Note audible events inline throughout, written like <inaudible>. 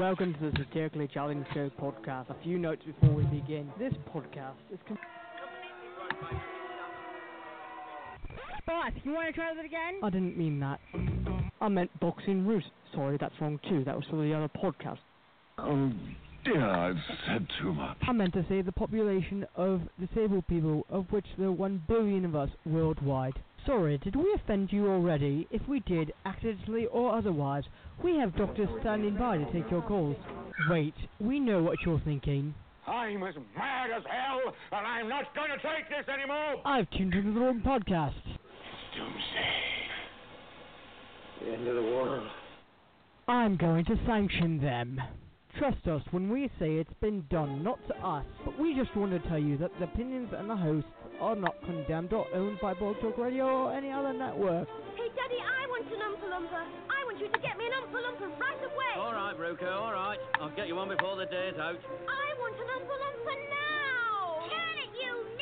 Welcome to the Satirically Challenged Show podcast. A few notes before we begin. This podcast is. Com- Boss, you want to try that again? I didn't mean that. I meant boxing root. Sorry, that's wrong too. That was for the other podcast. Oh dear, I've said too much. I meant to say the population of disabled people, of which there are one billion of us worldwide. Sorry, did we offend you already? If we did, accidentally or otherwise, we have doctors standing by to take your calls. Wait, we know what you're thinking. I'm as mad as hell, and I'm not going to take this anymore. I've tuned into the wrong podcast. Doomsday. The end of the world. I'm going to sanction them. Trust us when we say it's been done, not to us. But we just want to tell you that the opinions and the hosts are not condemned or owned by Blog Talk Radio or any other network. Hey, Daddy, I want an Oompa Loompa. I want you to get me an Oompa Loompa right away. All right, Ruko, all right. I'll get you one before the day's out. I want an Oompa Loompa now. Turn it, you nit.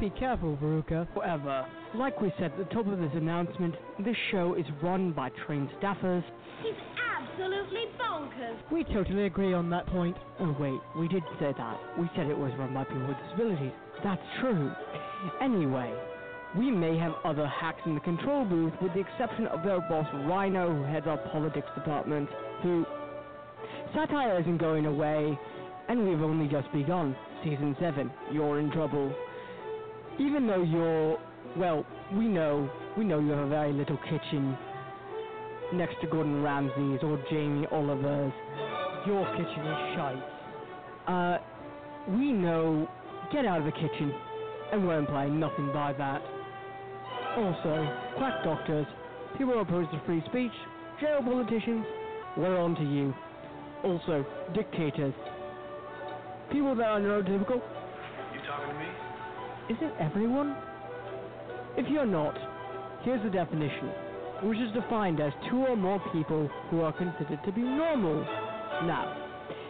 Be careful, Veruca. However, like we said at the top of this announcement, this show is run by trained staffers. He's absolutely bonkers. We totally agree on that point. Oh wait, we did say that. We said it was run by people with disabilities. That's true. Anyway, we may have other hacks in the control booth with the exception of their boss Rhino who heads our politics department, who satire isn't going away, and we've only just begun. Season 7, you're in trouble. Even though you're well, we know we know you have a very little kitchen next to Gordon Ramsay's or Jamie Oliver's. Your kitchen is shite. Uh, we know. Get out of the kitchen, and we're implying nothing by that. Also, quack doctors, people opposed to free speech, jail politicians, we're on to you. Also, dictators, people that are neurotypical. You talking to me? Isn't everyone? If you're not, here's the definition, which is defined as two or more people who are considered to be normal. Now,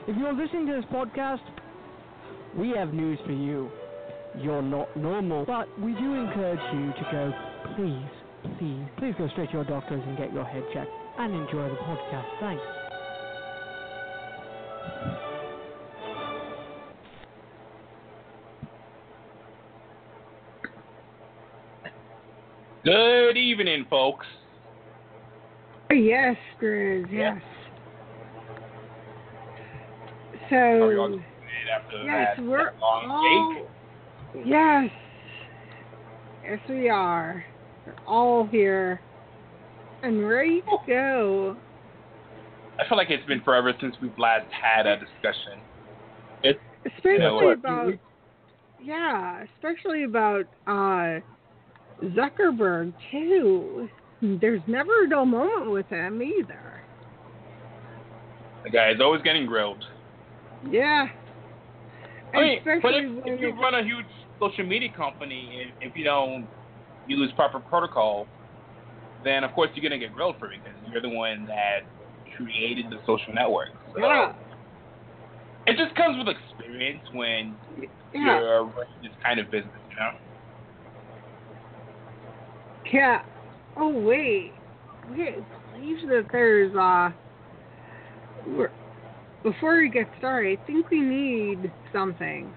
if you're listening to this podcast, we have news for you. You're not normal, but we do encourage you to go, please, please, please go straight to your doctors and get your head checked and enjoy the podcast. Thanks. Evening, folks. Yes, Grizz, Yeah. yes. So, yes, we're all, break? yes, yes we are. We're all here and ready to go. I feel like it's been forever since we've last had a discussion. It's Especially know what? about, yeah, especially about uh, Zuckerberg, too. There's never a dull moment with him either. the guy is always getting grilled. Yeah. I mean, but if, if you run a huge social media company, if, if you don't use proper protocol, then of course you're gonna get grilled for it because you're the one that created the social network. So Yeah. it just comes with experience when Yeah. you're running this kind of business, you know. Yeah. Oh wait. I believe that there's uh. We're, before we get started, I think we need something.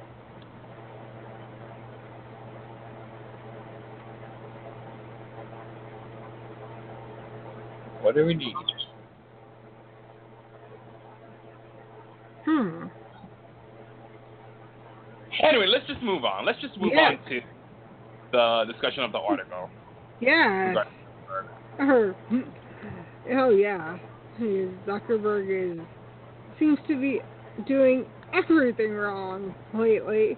What do we need? Hmm. Anyway, let's just move on. Let's just move on to the discussion of the article. Yeah. Or, oh yeah, Zuckerberg is seems to be doing everything wrong lately.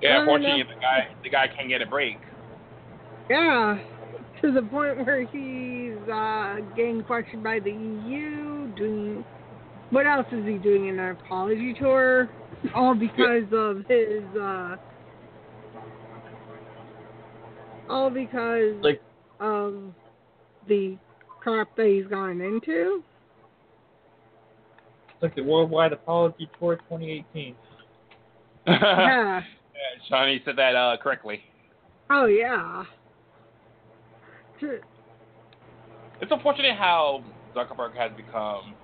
Yeah, enough. the guy the guy can't get a break. Yeah, to the point where he's uh, getting questioned by the EU. Doing what else is he doing? In an apology tour, all because of his. Uh, all because Like- of the crap that he's gone into. It's like the Worldwide Apology Tour 2018. yeah. <laughs> Yeah, Shawnee said that uh, correctly. Oh yeah. To- It's unfortunate how Zuckerberg has become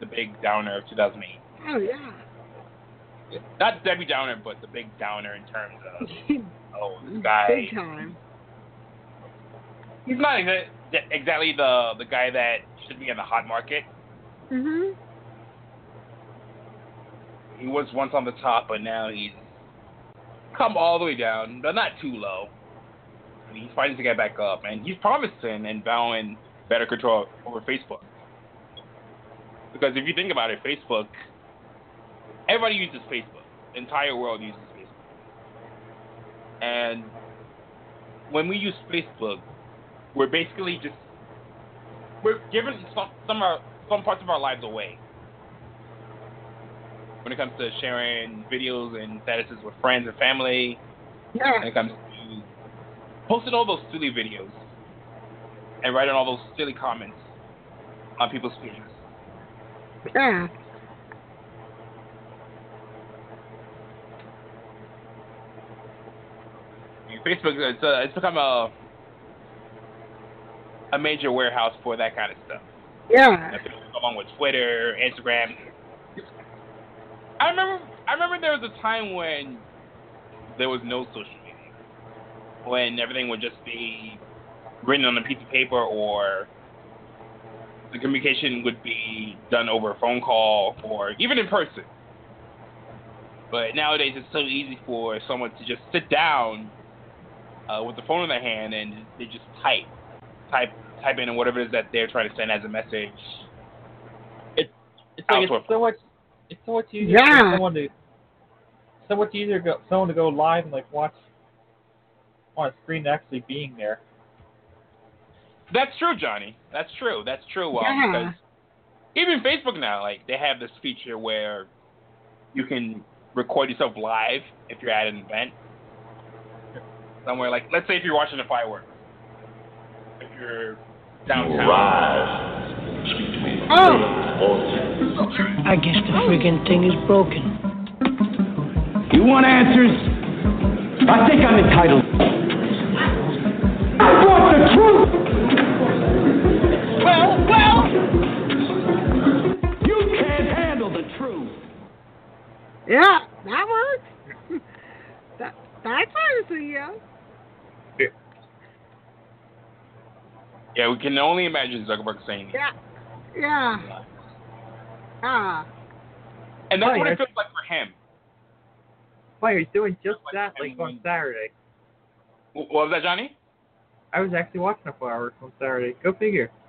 the big downer of 2008. Oh yeah. Not Debbie Downer, but the big downer in terms of <laughs> oh, this guy. Big time. He's not exa- exactly the the guy that should be in the hot market. Mhm. He was once on the top, but now he's come all the way down, but not too low. And he's fighting to get back up, and he's promising and vowing better control over Facebook. Because if you think about it, Facebook, everybody uses Facebook. The entire world uses Facebook. And when we use Facebook, we're basically just we're giving some some, our, some parts of our lives away when it comes to sharing videos and statuses with friends and family. Yeah. When it comes to posting all those silly videos and writing all those silly comments on people's pages. Yeah. Facebook it's, uh, it's become a a major warehouse for that kind of stuff. Yeah. along with Twitter, Instagram. I remember I remember there was a time when there was no social media. When everything would just be written on a piece of paper or the communication would be done over a phone call or even in person. But nowadays it's so easy for someone to just sit down uh, with the phone in their hand and they just type, type, type in whatever it is that they're trying to send as a message. It's like it's so much. It's so much easier Yeah. for someone to. So much easier to go, someone to go live and like watch on a screen than actually being there. That's true, Johnny. That's true. That's true. Um, Yeah. Because even Facebook now, like they have this feature where you can record yourself live if you're at an event somewhere. Like, let's say if you're watching the fireworks, if you're downtown. Oh. I guess the friggin' thing is broken. You want answers? I think I'm entitled. I want the truth! Well, well! You can't handle the truth. Yeah, that works. <laughs> that that's honestly yeah. Yeah, we can only imagine Zuckerberg saying that. Yeah. Yeah. Ah. And that's Oh, what it feels like for him. Why he's doing just that like on Saturday. What was that, Johnny? I was actually watching the fireworks on Saturday. Go figure. <laughs>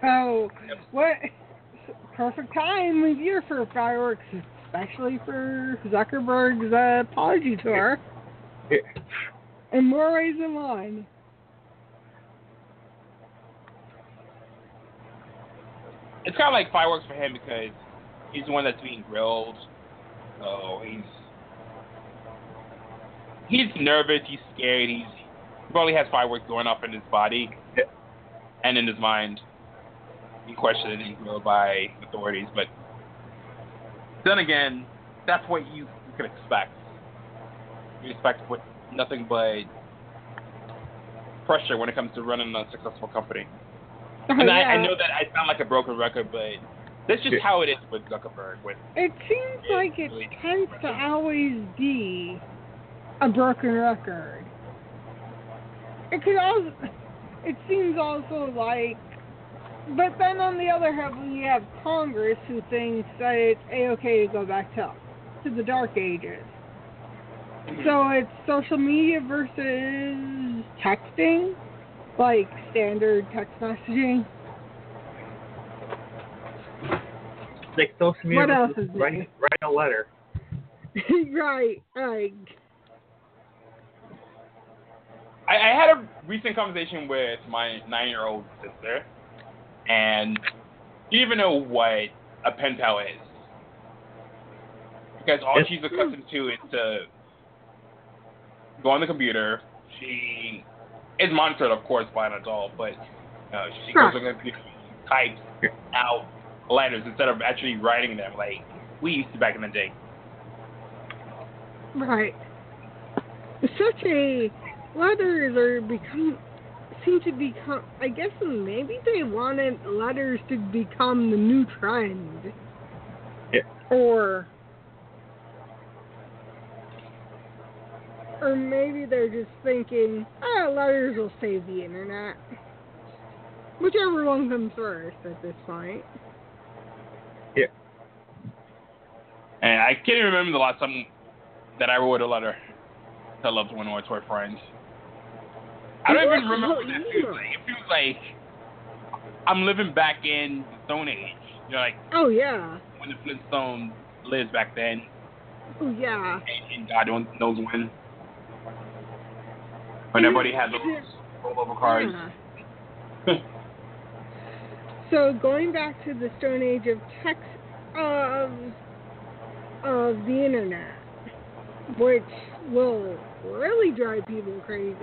So what perfect time of year for fireworks, especially for Zuckerberg's uh, apology tour. In more than one. it's kind of like fireworks for him because he's the one that's being grilled. So he's he's nervous, he's scared, he's he probably has fireworks going off in his body and in his mind. He questioned and grilled by authorities, but then again, that's what you, you can expect. You expect what nothing but pressure when it comes to running a successful company. <laughs> And I, I know that I sound like a broken record, but that's just how it is with Zuckerberg. With It seems like it tends to always be a broken record. It could also. It seems also like but then on the other hand, we have Congress who thinks that it's a-okay to go back to to the dark ages. So it's social media versus texting, like standard text messaging. Like social media. What else is new? writing, writing a letter. <laughs> right, like I, I had a recent conversation with my nine-year-old sister, and do you even know what a pen pal is, because all It's- she's accustomed to is to go on the computer. She is monitored, of course, by an adult, but uh, she Sure. goes on the computer, types out letters instead of actually writing them like we used to back in the day. right. Such a letters are become seem to become. I guess maybe they wanted letters to become the new trend. Yeah. Or. Or maybe they're just thinking, ah, letters will save the internet. Whichever one comes first at this point. Yeah. And I can't even remember the last time that I wrote a letter to a loved one or to a friend. I don't even remember what that feels like. It feels like I'm living back in the Stone Age. You know, like Oh, yeah. when the Flintstones lived back then, Oh, yeah. and, and God don't- knows when. When everybody had the rollover cars. Yeah. <laughs> So going back to the Stone Age of text of of the internet, which will really drive people crazy.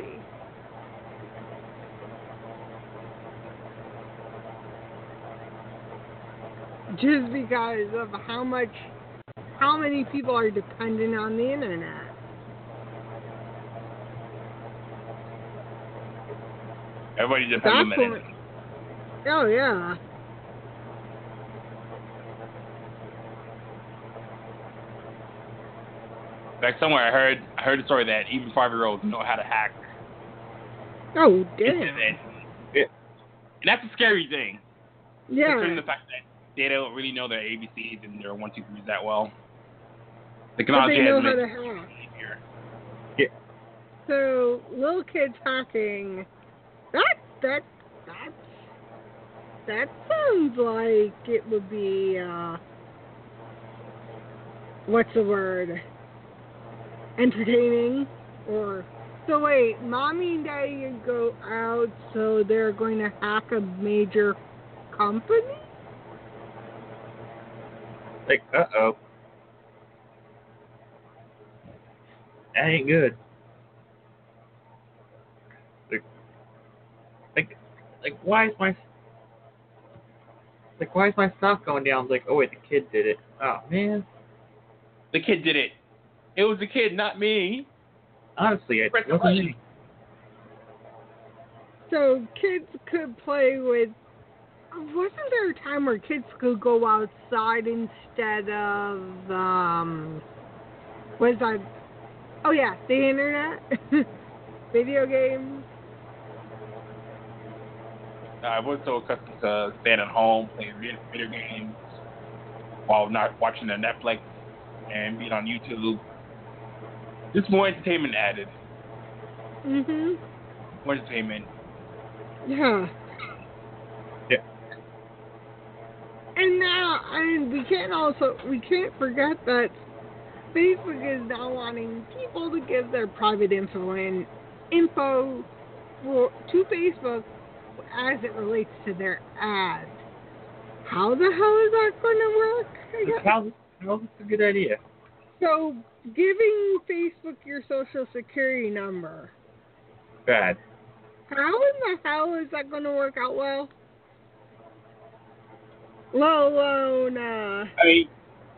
Just because of how much, how many people are dependent on the internet. Everybody just on That's that. what- Oh yeah. Back somewhere I heard I heard a story that even five year olds know how to hack Oh damn. internet. And that's a scary thing. Yeah. Considering the fact that they don't really know their ABCs and their one two threes that well. Technology But they know has how made to hack. easier. So little kids hacking, that that that that sounds like it would be uh, what's the word? Entertaining or so wait, mommy and daddy go out, so they're going to hack a major company. Like, uh oh. That ain't good. Like, like, like, why is my, like, why is my stock going down? Like, oh wait, the kid did it. Oh man. The kid did it. It was the kid, not me. Honestly, it Press the wasn't me. So kids could play with. Wasn't there a time where kids could go outside instead of um? Was that? Oh yeah, the internet, <laughs> video games. I was so accustomed to staying at home, playing video games, while not watching the Netflix and being on YouTube. Just more entertainment added. Mhm. More entertainment. Yeah. Yeah. And now, and we can't also we can't forget that Facebook is now wanting people to give their private info and info for, to Facebook as it relates to their ads. How the hell is that going to work? I guess- How's how's a good idea? So, giving Facebook your social security number, Bad. how in the hell is that going to work out well? Let alone, uh, I mean,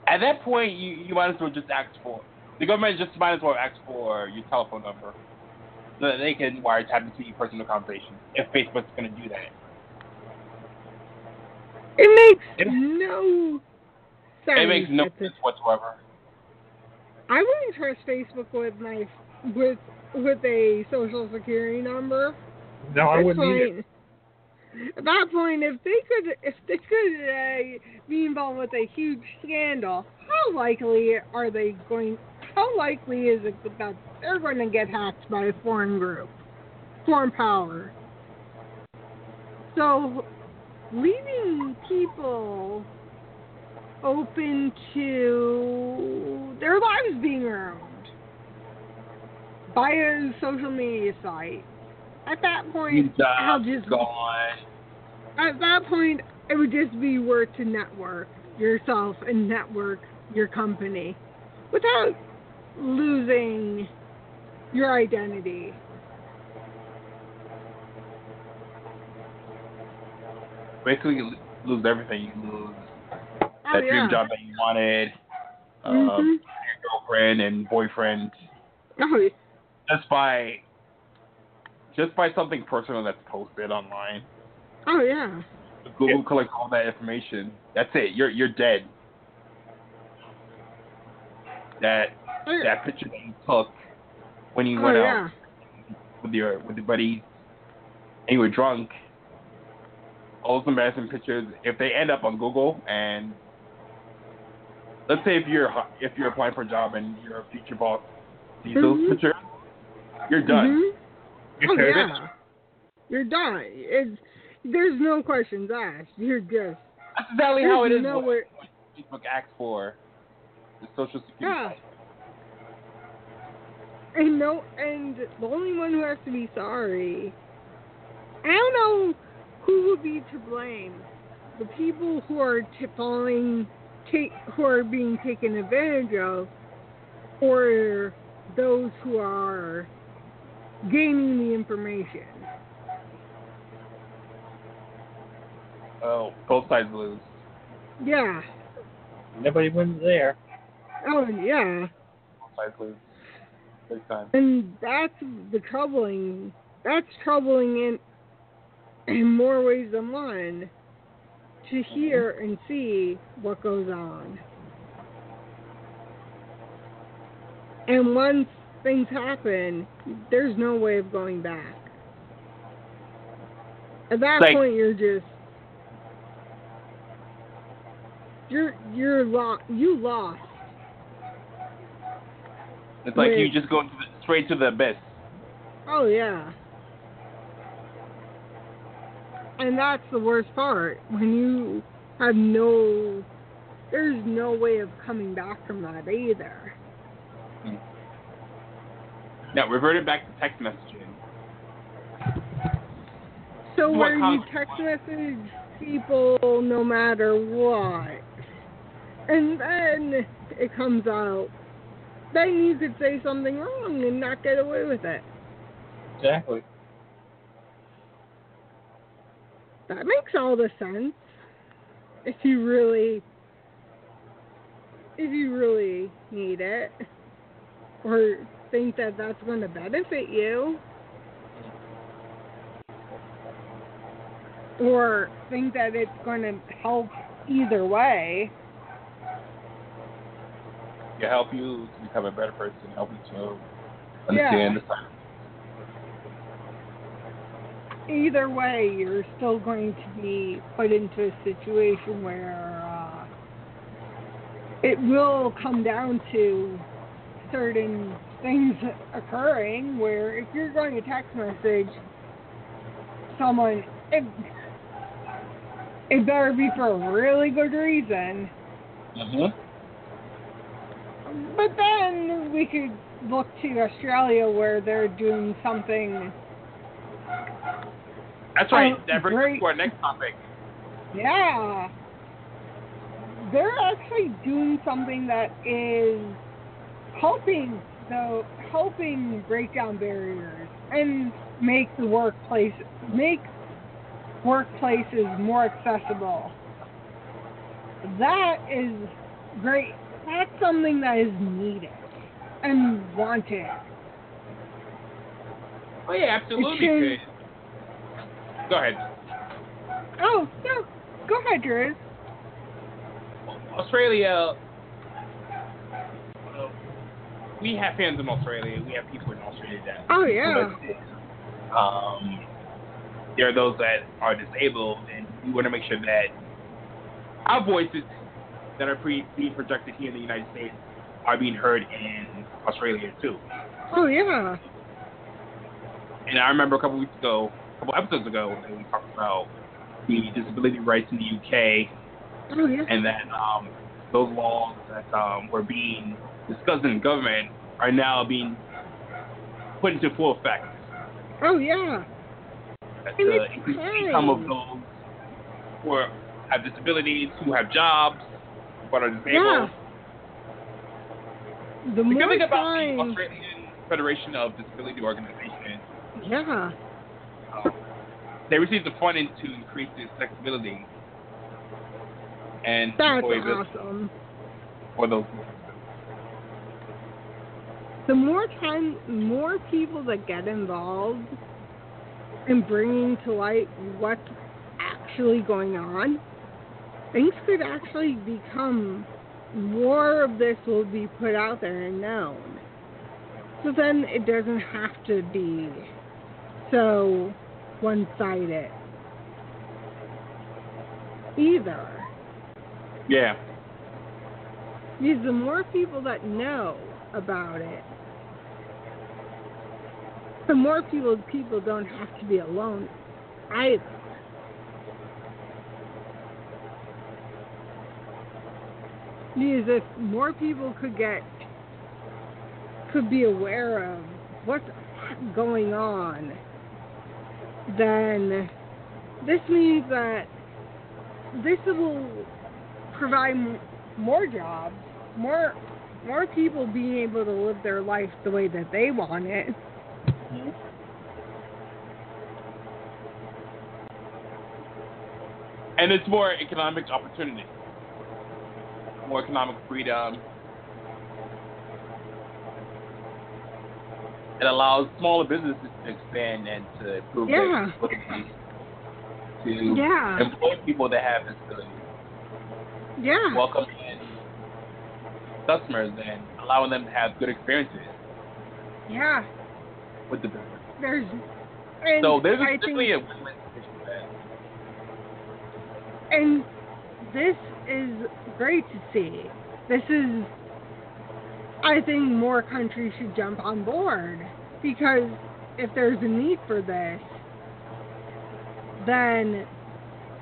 at that point, you, you might as well just ask for the government just might as well ask for your telephone number so that they can wiretap into your personal conversation if Facebook's going to do that. it makes no sense. It makes no at this sense whatsoever. I wouldn't trust Facebook with my with with a social security number. No, I wouldn't either. At that point, if they could, if they could uh, be involved with a huge scandal, how likely are they going? How likely is it that they're going to get hacked by a foreign group, foreign power? So, leaving people open to their lives being ruined by a social media site. At that point, I'll just gone. at that point it would just be worth to network yourself and network your company without losing your identity. Basically, you lose everything. You lose Oh, that dream job that you wanted, um, Mhm. your girlfriend and boyfriend, <laughs> Oh, just by just by something personal that's posted online. oh yeah. Google collects all that information. That's it. You're you're dead. That that picture that you took when you Oh, went yeah. out with your with your buddies and you were drunk. All those embarrassing pictures, if they end up on Google and let's say if you're if you're applying for a job and your future boss sees those Mhm. pictures, you're done. Mhm. You're Oh, yeah. You're done. It's, there's no questions asked. You're just. That's exactly how it is. there's is. No when way- Facebook asks for the social security. Yeah. And no, and the only one who has to be sorry. I don't know who would be to blame. The people who are t- falling, take, who are being taken advantage of, or those who are gaining the information. Oh, both sides lose. Yeah. Nobody wins there. Oh yeah. Both sides lose. Big time. And that's the troubling. That's troubling in in more ways than one. To hear mm-hmm. and see what goes on. And once things happen, there's no way of going back. At that Like- point, you're just you're you're lo- you lost. It's like you just go straight to the abyss. Oh yeah. And that's the worst part when you have no there's no way of coming back from that either. Hmm. Now, reverted back to text messaging. So where you text message people no matter what. And then it comes out. Then you could say something wrong and not get away with it. Exactly. That makes all the sense. If you really if you really need it or think that that's going to benefit you or think that it's going to help either way. To help you to become a better person, help you to understand the side. Either way, you're still going to be put into a situation where uh, it will come down to certain things occurring where if you're going to text message someone, it, it better be for a really good reason. Mm-hmm. But then we could look to Australia where they're doing something. That's right. Oh, that brings us great. to our next topic. Yeah. They're actually doing something that is helping the helping break down barriers and make the workplace make workplaces more accessible. That is great. That's something that is needed and wanted. Oh yeah, absolutely. Go ahead. Oh, no. Go ahead, Drew. Australia. uh, We have fans in Australia. We have people in Australia that. Oh, yeah. Um, there are those that are disabled, and we want to make sure that our voices that are pre- being projected here in the United States are being heard in Australia too. Oh yeah. And I remember a couple weeks ago, a couple episodes ago, that we talked about the disability rights in the UK, Oh yeah. and that um, those laws that um, were being discussed in government are now being put into full effect. Oh yeah. That And the increased income of those who are, have disabilities, who have jobs, but are disabled. Yeah. The The good more thing about the time. Australian Federation of Disability Organizations, Yeah. um, they received the funding to increase its flexibility and That's awesome. for those. The more time, more people that get involved in bringing to light what's actually going on, things could actually become more of this will be put out there and known. So then it doesn't have to be so one sided either. Yeah. Because the more people that know about it, the more people people don't have to be alone either. Because if more people could get could be aware of what's going on, then this means that this will provide more jobs, more more people being able to live their life the way that they want it. And it's more economic opportunity, more economic freedom. It allows smaller businesses to expand and to improve Yeah. their ability to Yeah. employ people that have disabilities, Yeah. welcome in customers, and allowing them to have good experiences Yeah. with the business. There's and so there's I definitely think, a win-win situation and this is great to see. This is I think more countries should jump on board because if there's a need for this, then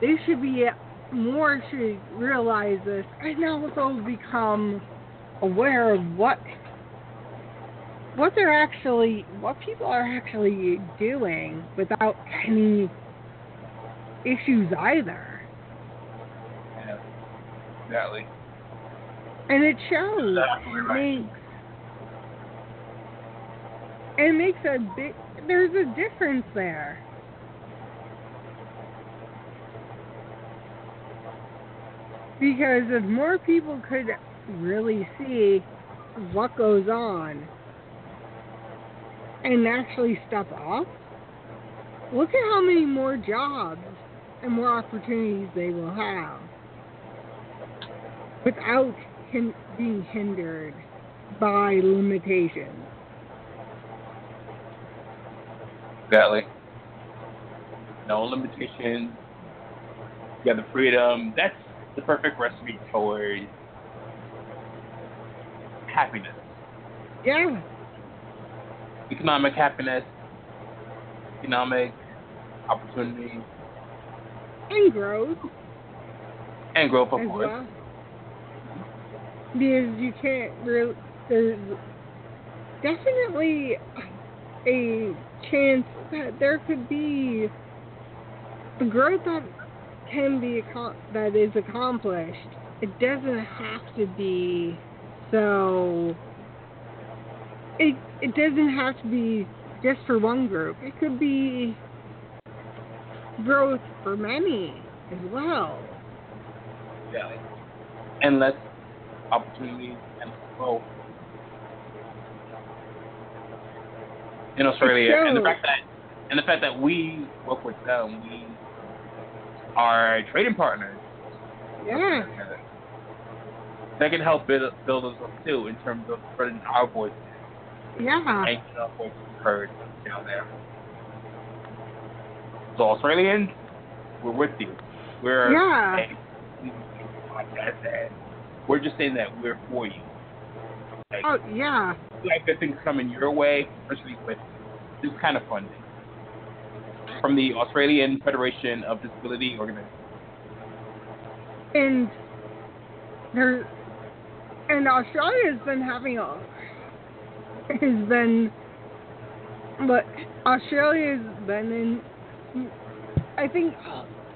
they should be more should realize this and they'll become aware of what what they're actually what people are actually doing without any issues either. Exactly. And it shows. Exactly right. makes it makes a big there's a difference there. Because if more people could really see what goes on and actually step up, look at how many more jobs and more opportunities they will have without hin- being hindered by limitations. Exactly. No limitations. You have the freedom. That's the perfect recipe towards happiness. Yeah, Economic happiness, economic opportunity, and growth and growth, of as course. well. Because you can't really, there's definitely a chance that there could be growth that can be that is accomplished. It doesn't have to be so. It it doesn't have to be just for one group. It could be growth for many as well. Yeah. Endless opportunities and growth. In Australia, and the fact that and the fact that we work with them, we are trading partners. Yeah. That can help build, build us up too in terms of spreading our voices Yeah. and our voices heard down there. So Australians, we're with you. We're Yeah. podcast and we're just saying that we're for you. Like, Oh yeah. like good things coming your way, especially with this kind of funding from the Australian Federation of Disability Organizations. And there, and Australia's been having a has been, but Australia's been in. I think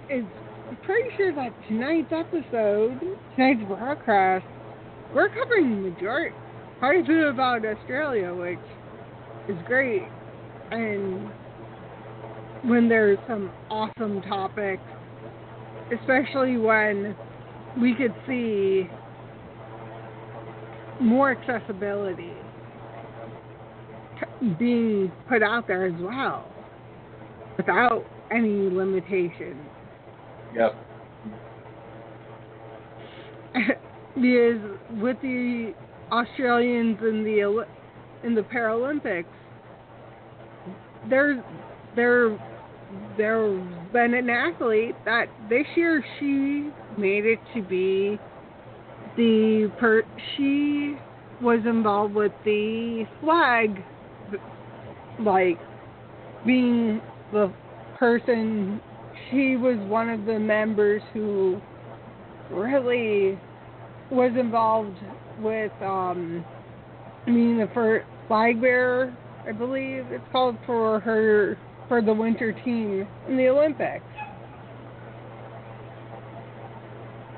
it's I'm pretty sure that tonight's episode, tonight's broadcast, we're covering the majority, quite a bit about Australia, which is great. And when there's some awesome topics, especially when we could see more accessibility being put out there as well without any limitations. Yep. <laughs> because with the Australians in the in the Paralympics, there's there there's been an athlete that this year she made it to be the per she was involved with the flag like being the person she was one of the members who really was involved with um being the first flag bearer I believe it's called for her for the winter team in the Olympics.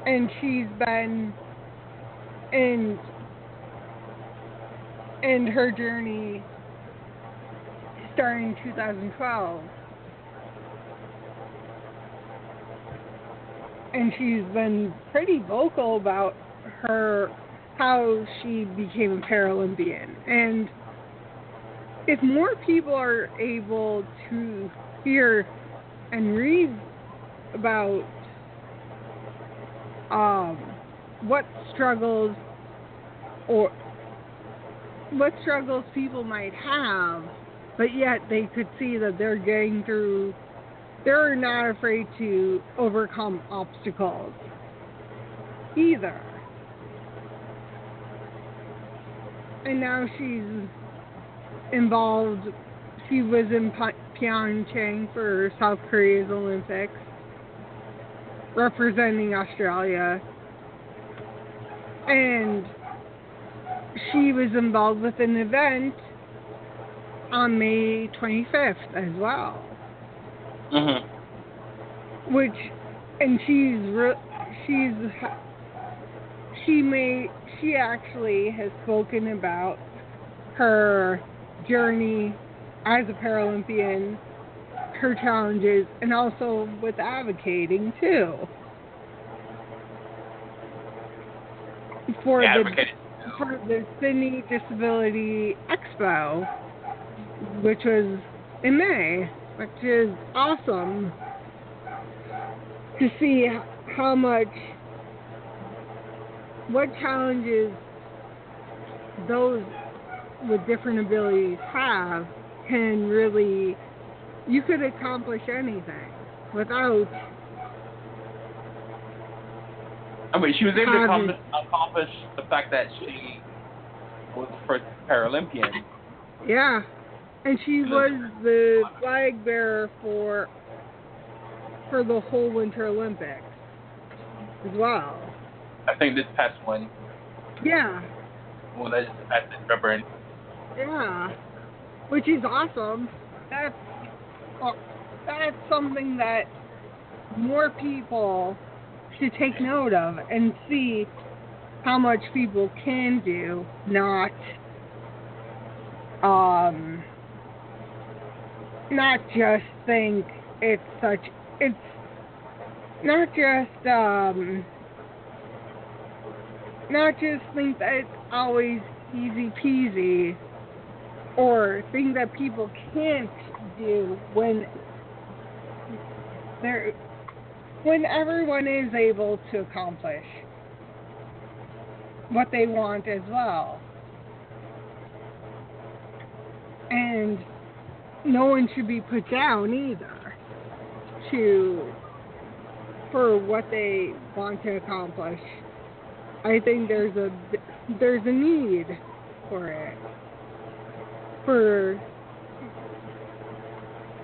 And she's been in in her journey starting 2012. And she's been pretty vocal about her how she became a Paralympian. And if more people are able to hear and read about um, what struggles or what struggles people might have, but yet they could see that they're getting through, they're not afraid to overcome obstacles either. And now she's involved. She was in Pyeongchang for South Korea's Olympics, representing Australia. And she was involved with an event on May 25th as well. Mm-hmm. Which, and she's re- she's she may she actually has spoken about her journey as a Paralympian, her challenges, and also with advocating too. For Yeah, the for the Sydney Disability Expo, which was in May, which is awesome to see how much what challenges those with different abilities have can really you could accomplish anything without I mean, she was able to accomplish, accomplish the fact that she was the first Paralympian. yeah and she was the flag bearer for for the whole winter olympics as well. I think this past one, yeah. Well, that just passed in February. Yeah, which is awesome. That's well, that's something that more people should take note of and see how much people can do, not um, not just think it's such it's not just um not just think that it's always easy peasy or think that people can't do when they're when everyone is able to accomplish what they want as well. And no one should be put down either. to for what they want to accomplish. I think there's a there's a need for it. For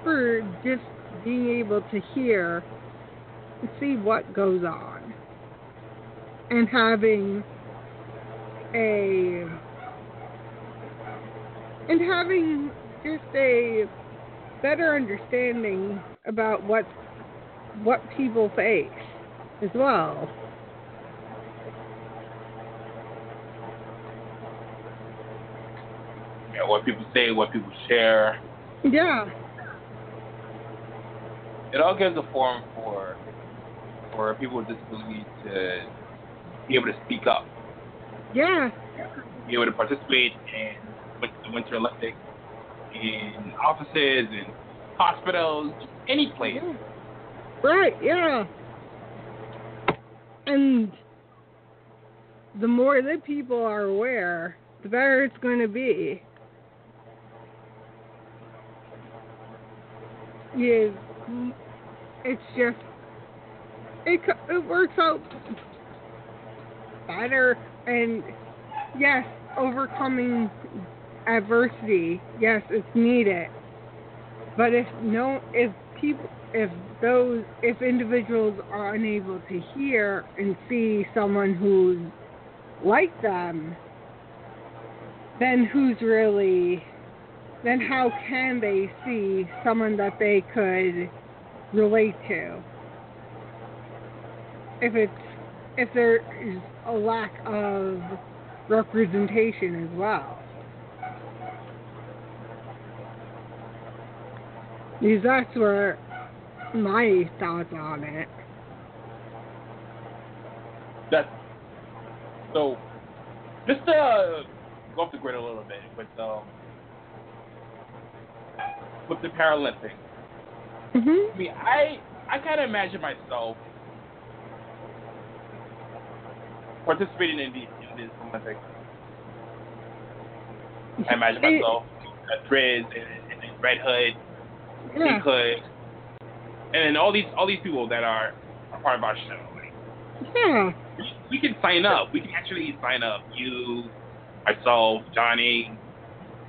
for just being able to hear and see what goes on. And having a and having just a better understanding about what what people face as well. Yeah, what people say, what people share. Yeah. It all gives a forum for for people with disabilities to be able to speak up, Yeah. be able to participate in the Winter Olympics, in offices, and hospitals, any place. Right, yeah. And the more that people are aware, the better it's going to be. Yeah, it's just it it works out better, and yes, overcoming adversity, yes, it's needed. But if no, if people, if those, if individuals are unable to hear and see someone who's like them, then who's really, then how can they see someone that they could relate to? If it's, if there is a lack of representation as well. Because that's where my thoughts on it. That so just to go off the grid a little bit with um with the Paralympics. Mhm. I mean, I I kind of imagine myself participating in these in these Olympics. I imagine myself a and, and, and Red Hood, Yeah. Hood, and then all these all these people that are, are part of our show. Like, Yeah. we, we can sign up. We can actually sign up. You, myself, Johnny,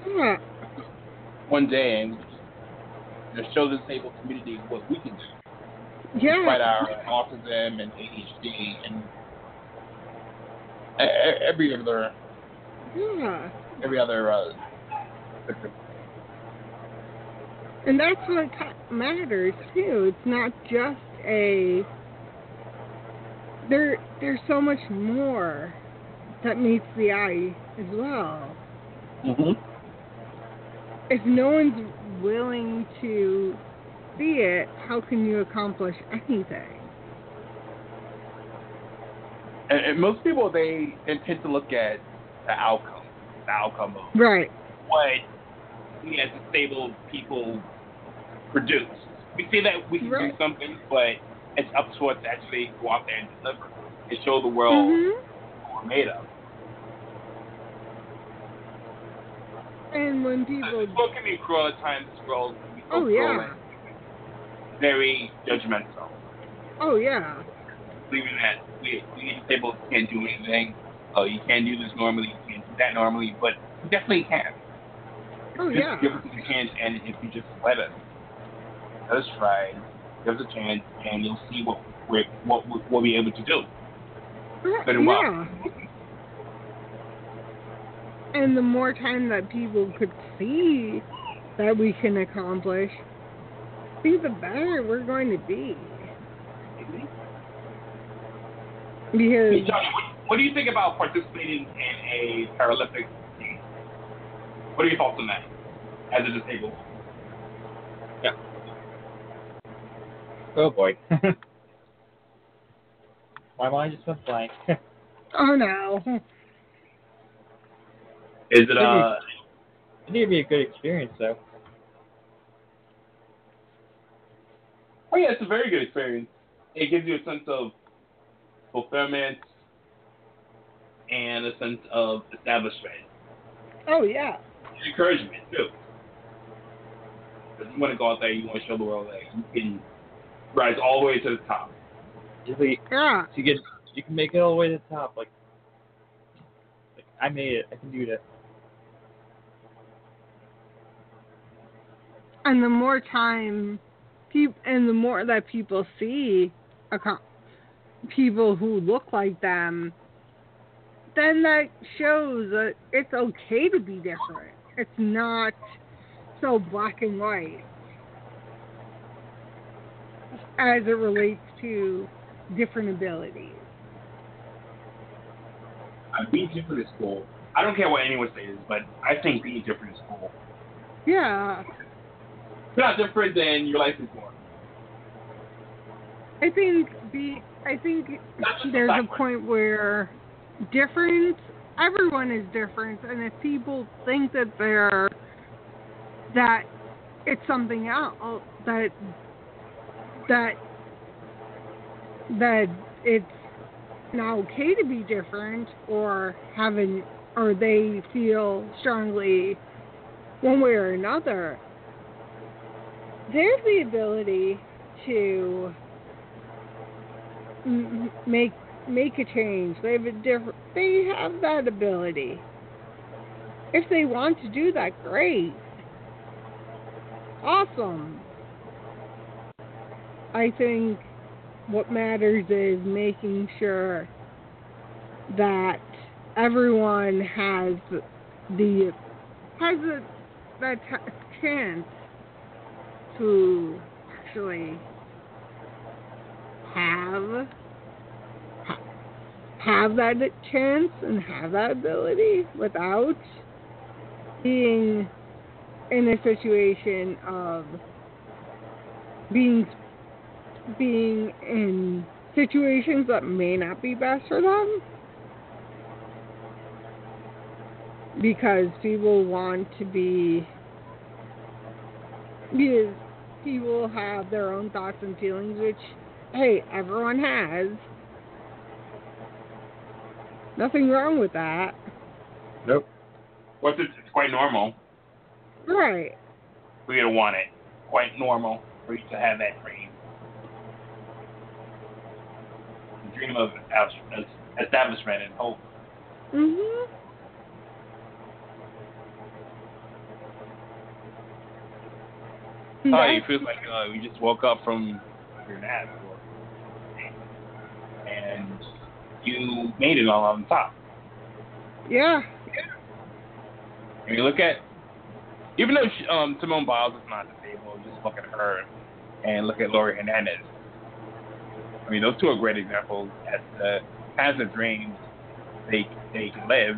Yeah. one day and just show the disabled community what we can do. Yeah. Despite our autism and ADHD and every other Yeah. every other uh, And that's what matters too. It's not just a there there's so much more that meets the eye as well. mm-hmm. If no one's willing to see it, how can you accomplish anything? and, and most people they tend to look at the outcome, the outcome of Right. what we as disabled people produce. We say that we can Right. do something, but it's up to us to actually go out there and deliver and show the world Mhm. what we're made of. And when people This world can be cruel at times. This world can be so Oh yeah. very judgmental. Oh yeah. Believing that we, we disabled can't do anything. Oh, you can't do this normally, you can't do that normally, but you definitely can. Oh just yeah. give us a chance, and if you just let us, us try, give us a chance, and you'll see what we're what we- what we're able to do. Right, Good and well. And the more time that people could see that we can accomplish, think the better we're going to be. Because what, what do you think about participating in a Paralympic game? What are your thoughts on that as a disabled? Yeah. Oh boy. <laughs> My mind just went blank. <laughs> oh no, Is it uh? It need to be a good experience though. Oh yeah, it's a very good experience. It gives you a sense of fulfillment and a sense of establishment. oh yeah, And encouragement too. Because you want to go out there, you want to show the world that you can rise all the way to the top. Usually, Yeah. you get you can make it all the way to the top. Like, like I made it. I can do that. And the more time, peop- and the more that people see a co- people who look like them, then that shows that it's okay to be different. It's not so black and white as it relates to different abilities. Uh, being different is cool. I don't care what anyone says, but I think being different is cool. Yeah, If you're not different, then your life is boring. I think be I think there's a point where different everyone is different and if people think that they're that it's something else that that that it's not okay to be different or having or they feel strongly one way or another there's the ability to make make a change. They have a different. They have that ability. If they want to do that, great. Awesome. I think what matters is making sure that everyone has the has a, that t- chance to actually have ha- have that chance and have that ability without being in a situation of being being in situations that may not be best for them because people want to be because people have their own thoughts and feelings which hey everyone has nothing wrong with that Nope. What's it? It's quite normal right we to want it. Quite normal for you to have that dream. The dream of es- establishment and hope. mhm Oh, you feel like uh, you just woke up from your nap, and you made it all on top. yeah And you look at, even though she, um, Simone Biles is not disabled, just look at her and look at Laurie Hernandez. I mean, those two are great examples as the kinds of dreams they they can live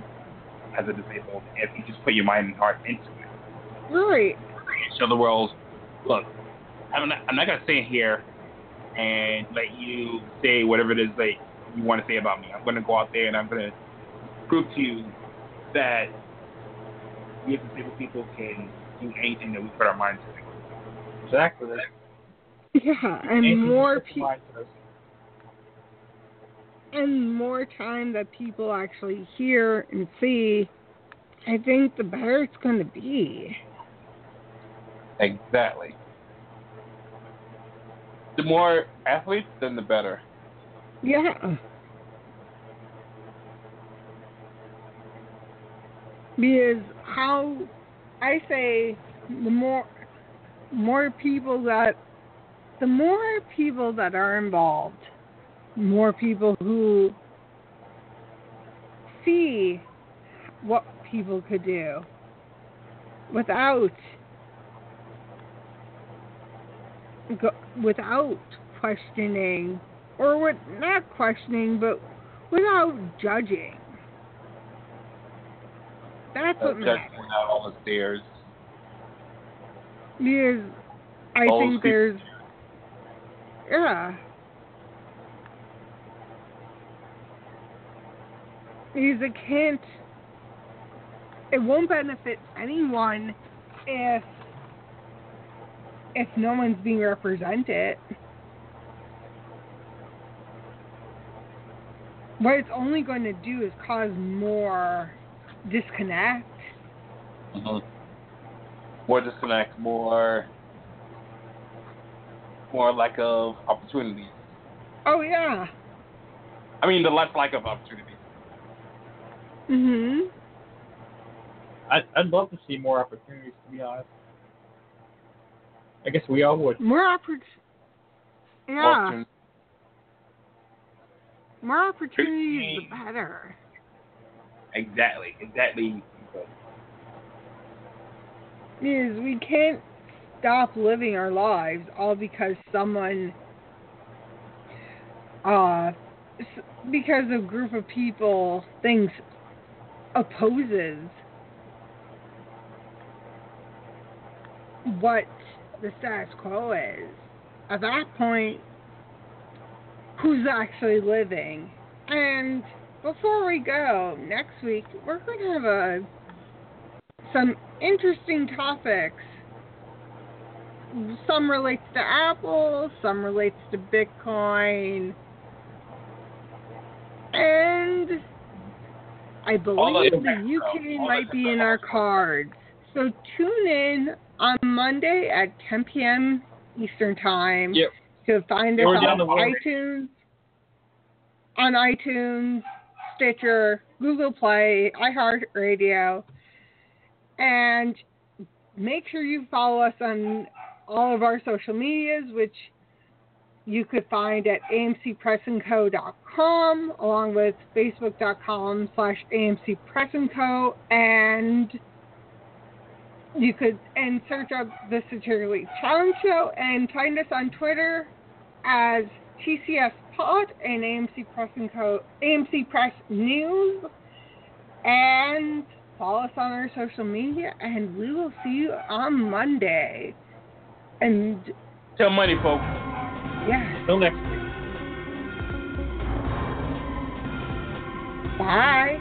as a disabled if you just put your mind and heart into it. right Show the world, look, I'm not, I'm not gonna sit here and let you say whatever it is that you want to say about me. I'm gonna go out there and I'm gonna prove to you that we as disabled people can do anything that we put our minds to. Exactly. yeah and Anything more you put your people mind to. And more time that people actually hear and see i think the better it's going to be Exactly. The more athletes, then the better. Yeah. Because how I say the more more people that the more people that are involved, more people who see what people could do without without questioning or with not questioning but without judging. That's what Just matters. out all the stairs. because I All think there's yeah because it can't it won't benefit anyone if if no one's being represented what it's only going to do is cause more disconnect Mm-hmm. More disconnect, more more lack of opportunities. Oh yeah. I mean, the less lack of opportunities. Mhm. I'd, I'd love to see more opportunities, to be honest. I guess we all would. More opportunities. Yeah. Opportunities. More opportunities, the better. Exactly. Exactly. Is we can't stop living our lives all because someone, uh, because a group of people thinks opposes what the status quo is. At that point, who's actually living? And before we go, next week we're going to have a some interesting topics. Some relates to Apple, some relates to Bitcoin, and I believe the- UK might be in our cards. So tune in on Monday at 10 p.m. Eastern Time Yep. to find us on down the road. iTunes, on iTunes, Stitcher, Google Play, iHeartRadio, and make sure you follow us on all of our social medias, which you could find at amcpressandco.com, along with facebook.com slash amcpressandco, and you could and search up the Satirically Challenge Show and find us on Twitter as TCS Pod and AMC Press and Co. AMC Press News, and follow us on our social media. And we will see you on Monday. And Till money, folks. Yeah, Till next week. bye.